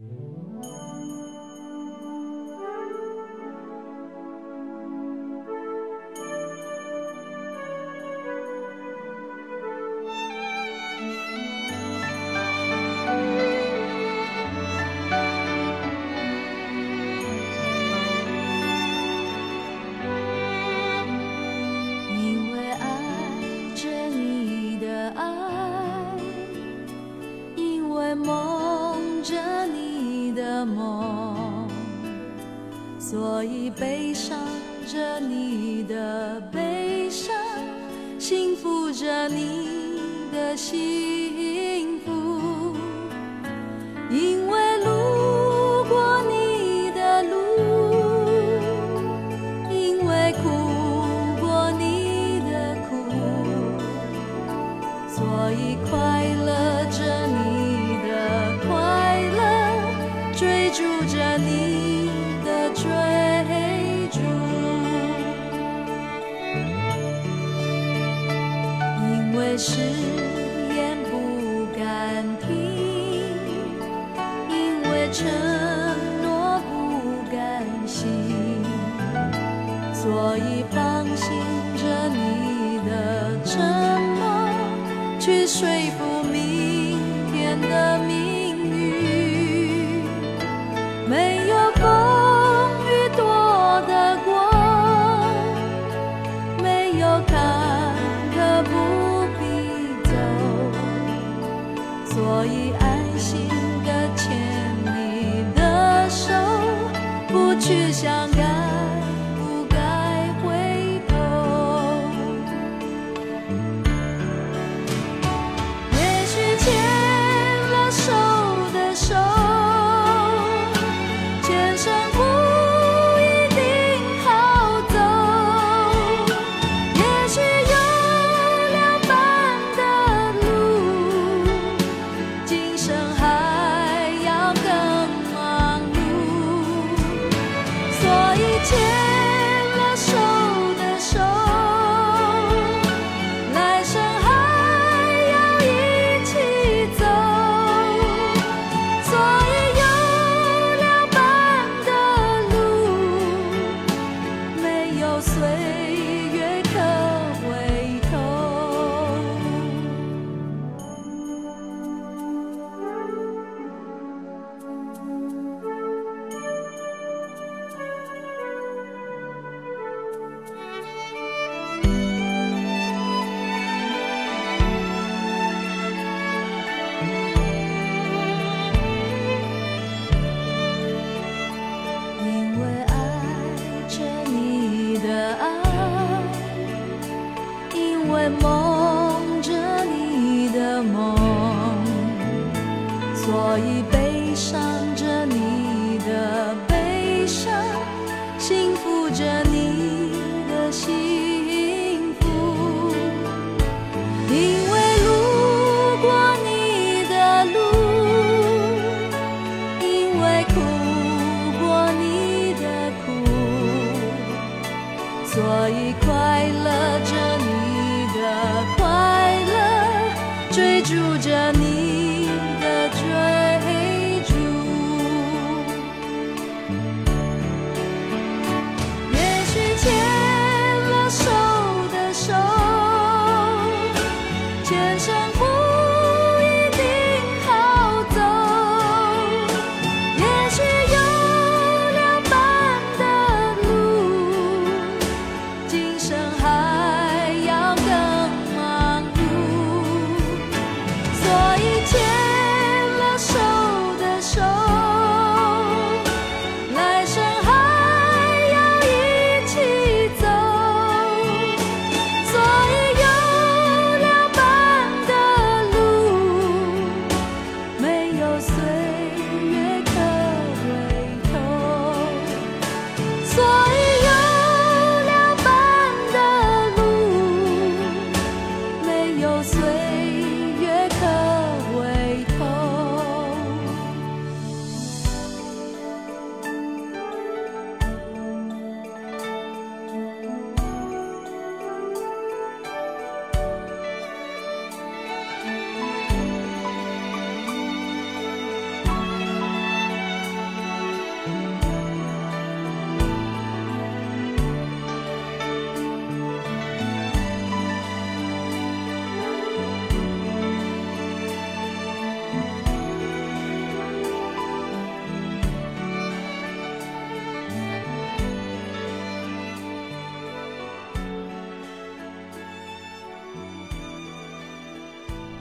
Mm-hmm. 着你的心。所以放心着你的沉默去说服明天的命运没有风雨躲得过没有坎坷不必走所以安心的牵你的手不去想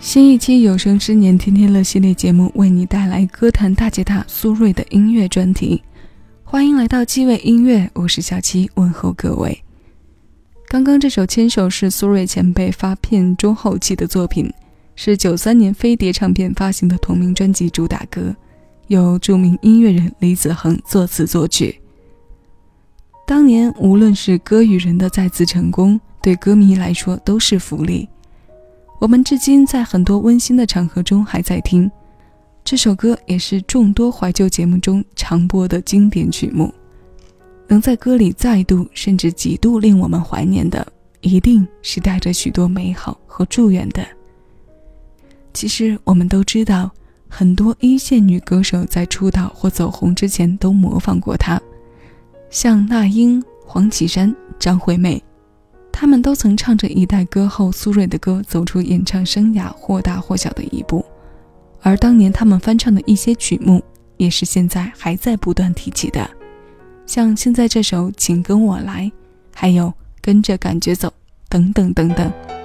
新一期有声之年天天乐系列节目为你带来歌坛大吉他苏芮的音乐专题，欢迎来到机位音乐，我是小七，问候各位。刚刚这首《牵手》是苏芮前辈发片中后期的作品，是九三年飞碟唱片发行的同名专辑主打歌，由著名音乐人李子恒作词作曲。当年无论是歌与人的再次成功，对歌迷来说都是福利。我们至今在很多温馨的场合中还在听这首歌，也是众多怀旧节目中常播的经典曲目。能在歌里再度甚至几度令我们怀念的，一定是带着许多美好和祝愿的。其实我们都知道，很多一线女歌手在出道或走红之前都模仿过她，像那英、黄绮珊、张惠妹。他们都曾唱着一代歌后苏芮的歌，走出演唱生涯或大或小的一步。而当年他们翻唱的一些曲目，也是现在还在不断提起的，像现在这首《请跟我来》，还有《跟着感觉走》等等等等。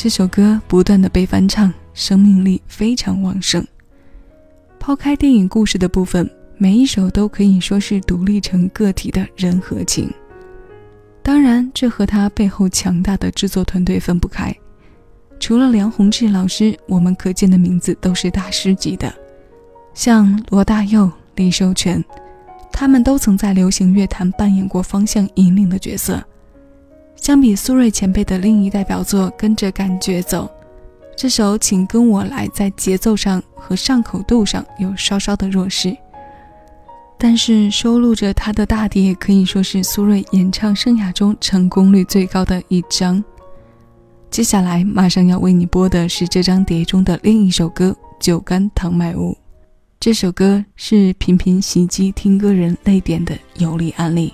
这首歌不断的被翻唱，生命力非常旺盛。抛开电影故事的部分，每一首都可以说是独立成个体的人和情。当然，这和他背后强大的制作团队分不开。除了梁鸿志老师，我们可见的名字都是大师级的，像罗大佑、李寿全，他们都曾在流行乐坛扮演过方向引领的角色。相比苏芮前辈的另一代表作《跟着感觉走》，这首《请跟我来》在节奏上和上口度上有稍稍的弱势，但是收录着他的大碟可以说是苏芮演唱生涯中成功率最高的一张。接下来马上要为你播的是这张碟中的另一首歌《酒干倘卖无》，这首歌是频频袭击听歌人泪点的有力案例。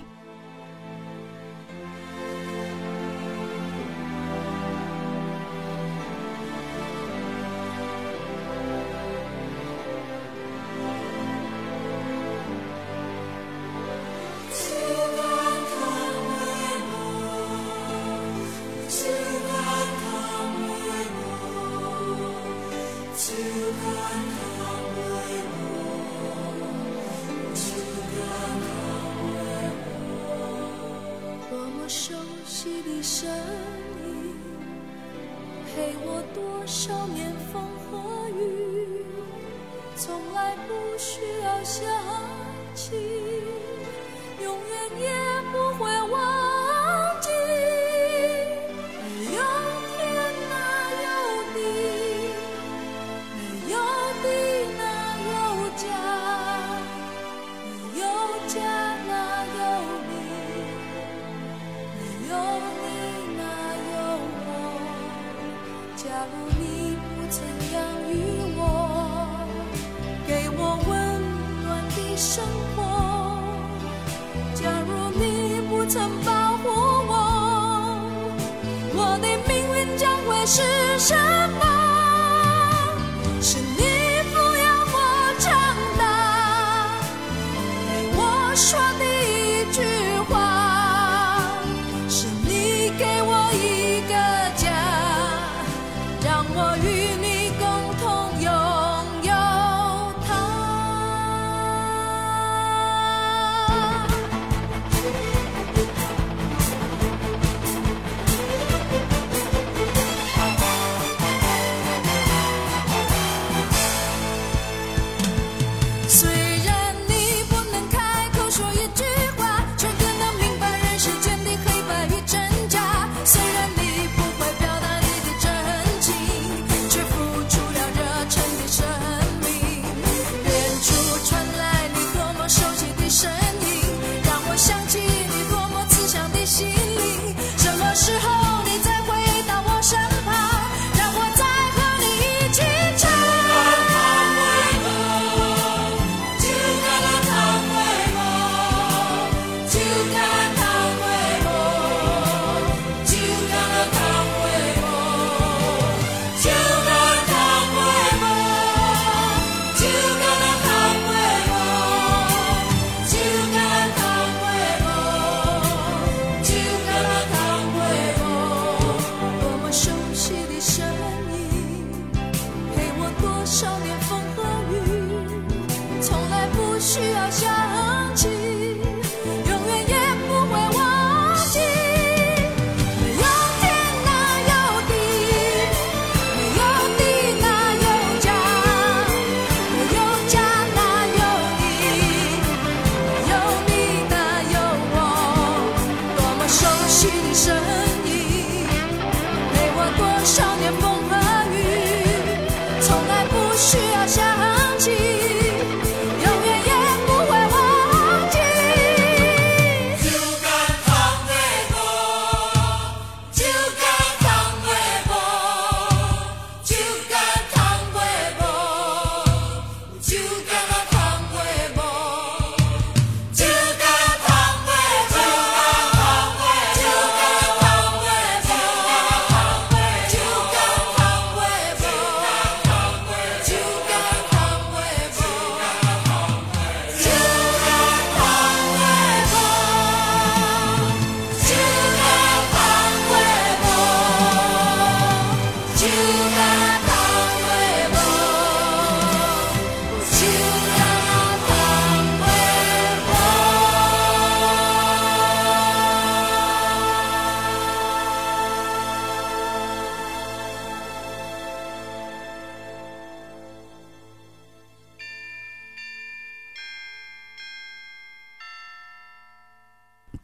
就看他回眸，就看他回眸。多么熟悉的声音，陪我多少年风和雨，从来不需要想起，永远也不会。假如你不曾养育我给我温暖的生活。假如你不曾保护我我的命运将会是什么？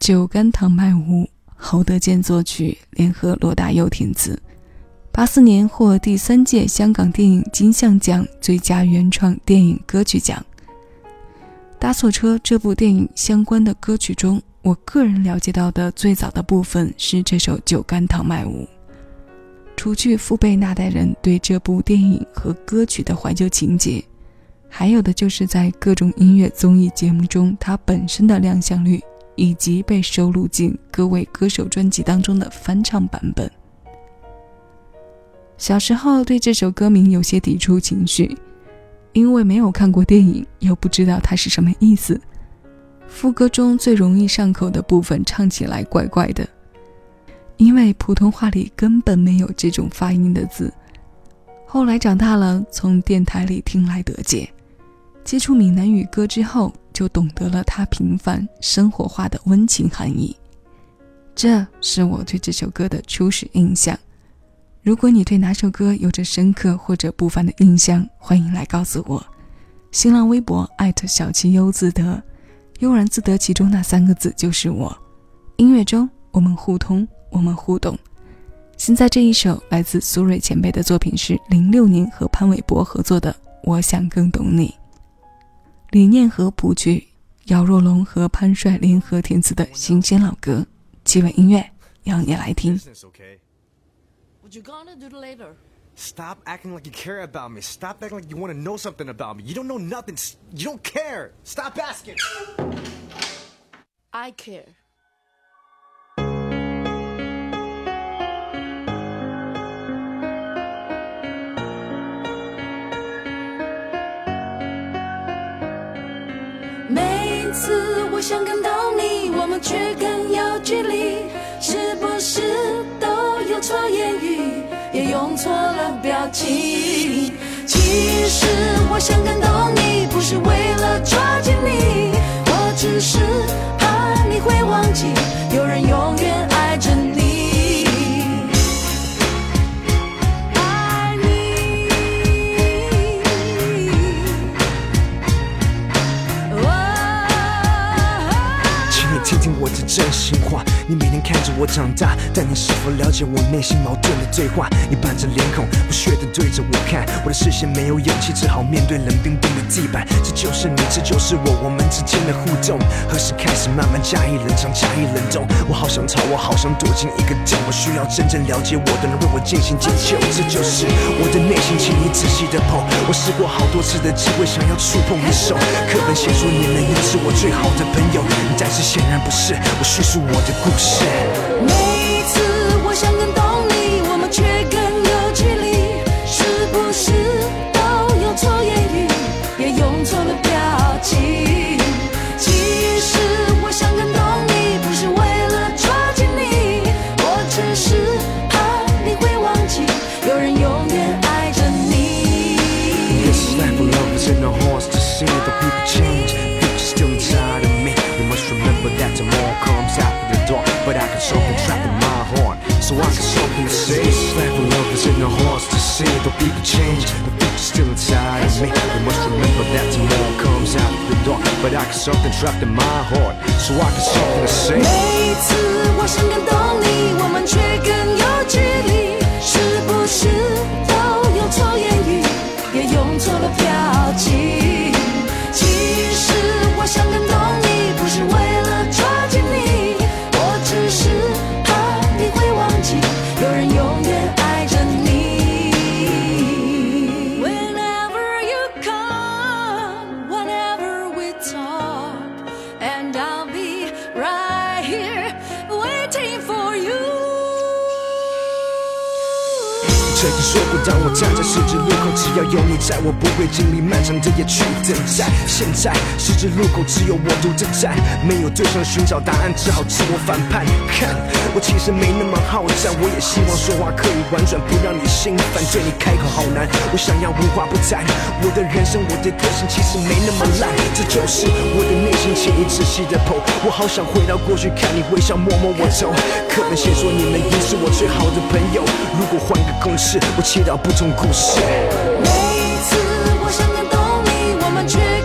酒干倘卖无，侯德健作曲，联合罗大佑填词。八四年获第三届香港电影金像奖最佳原创电影歌曲奖。搭错车这部电影相关的歌曲中，我个人了解到的最早的部分是这首《酒干倘卖无》。除去父辈那代人对这部电影和歌曲的怀旧情节，还有的就是在各种音乐综艺节目中它本身的亮相率。以及被收录进各位歌手专辑当中的翻唱版本。小时候对这首歌名有些抵触情绪，因为没有看过电影，又不知道它是什么意思。副歌中最容易上口的部分唱起来怪怪的，因为普通话里根本没有这种发音的字。后来长大了，从电台里听来得解。接触闽南语歌之后，就懂得了它平凡生活化的温情含义。这是我对这首歌的初始印象。如果你对哪首歌有着深刻或者不凡的印象，欢迎来告诉我。新浪微博艾特小七优自得，悠然自得其中那三个字就是我。音乐中我们互通，我们互动。现在这一首来自苏芮前辈的作品是零六年和潘玮柏合作的《我想更懂你》。李念和谱曲，姚若龙和潘帅联合填词的新鲜老歌，基本音乐要你来听。Stop acting like you care about me. Stop acting like you want to know something about me. You don't know nothing. You don't care. Stop asking. I care. 次我想看到你，我们却更有距离，是不是都用错言语，也用错了表情？其实我想感动你，不是为了抓紧你，我只是怕你会忘记，真心话，你每天看着我长大，但你是否了解我内心矛盾的对话？你板着脸孔，不屑地对着我看，我的视线没有勇气，只好面对冷冰冰的地板。这就是你，这就是我，我们之间的互动，何时开始慢慢加以冷藏，加以冷冻？我好想逃，我好想躲进一个洞，我需要真正了解我的人为我进行解救。这就是我的内心，请你仔细的碰。我试过好多次的机会，想要触碰你手，课本写说你能也是我最好的朋友，但是显然不是。我叙述我的故每次我想更 change. The future still inside of me. You must remember that tomorrow comes after the dark. But I got something trapped in my heart. So I got something to say. 每一次我想感动你，我们却更有距离，是不是 有你在，我不会经历漫长的夜去等待。现在十字路口只有我独自站，没有对象寻找答案，只好自我反叛。看，我其实没那么好战，我也希望说话可以婉转，不让你心烦。对你开口好难，我想要无话不谈。我的人生，我的个性其实没那么烂，这就是我的内心，请你仔细的剖。我好想回到过去，看你微笑，摸摸我头。可能先说你们已是我最好的朋友，如果换个公式，我切到不同故事。我们去。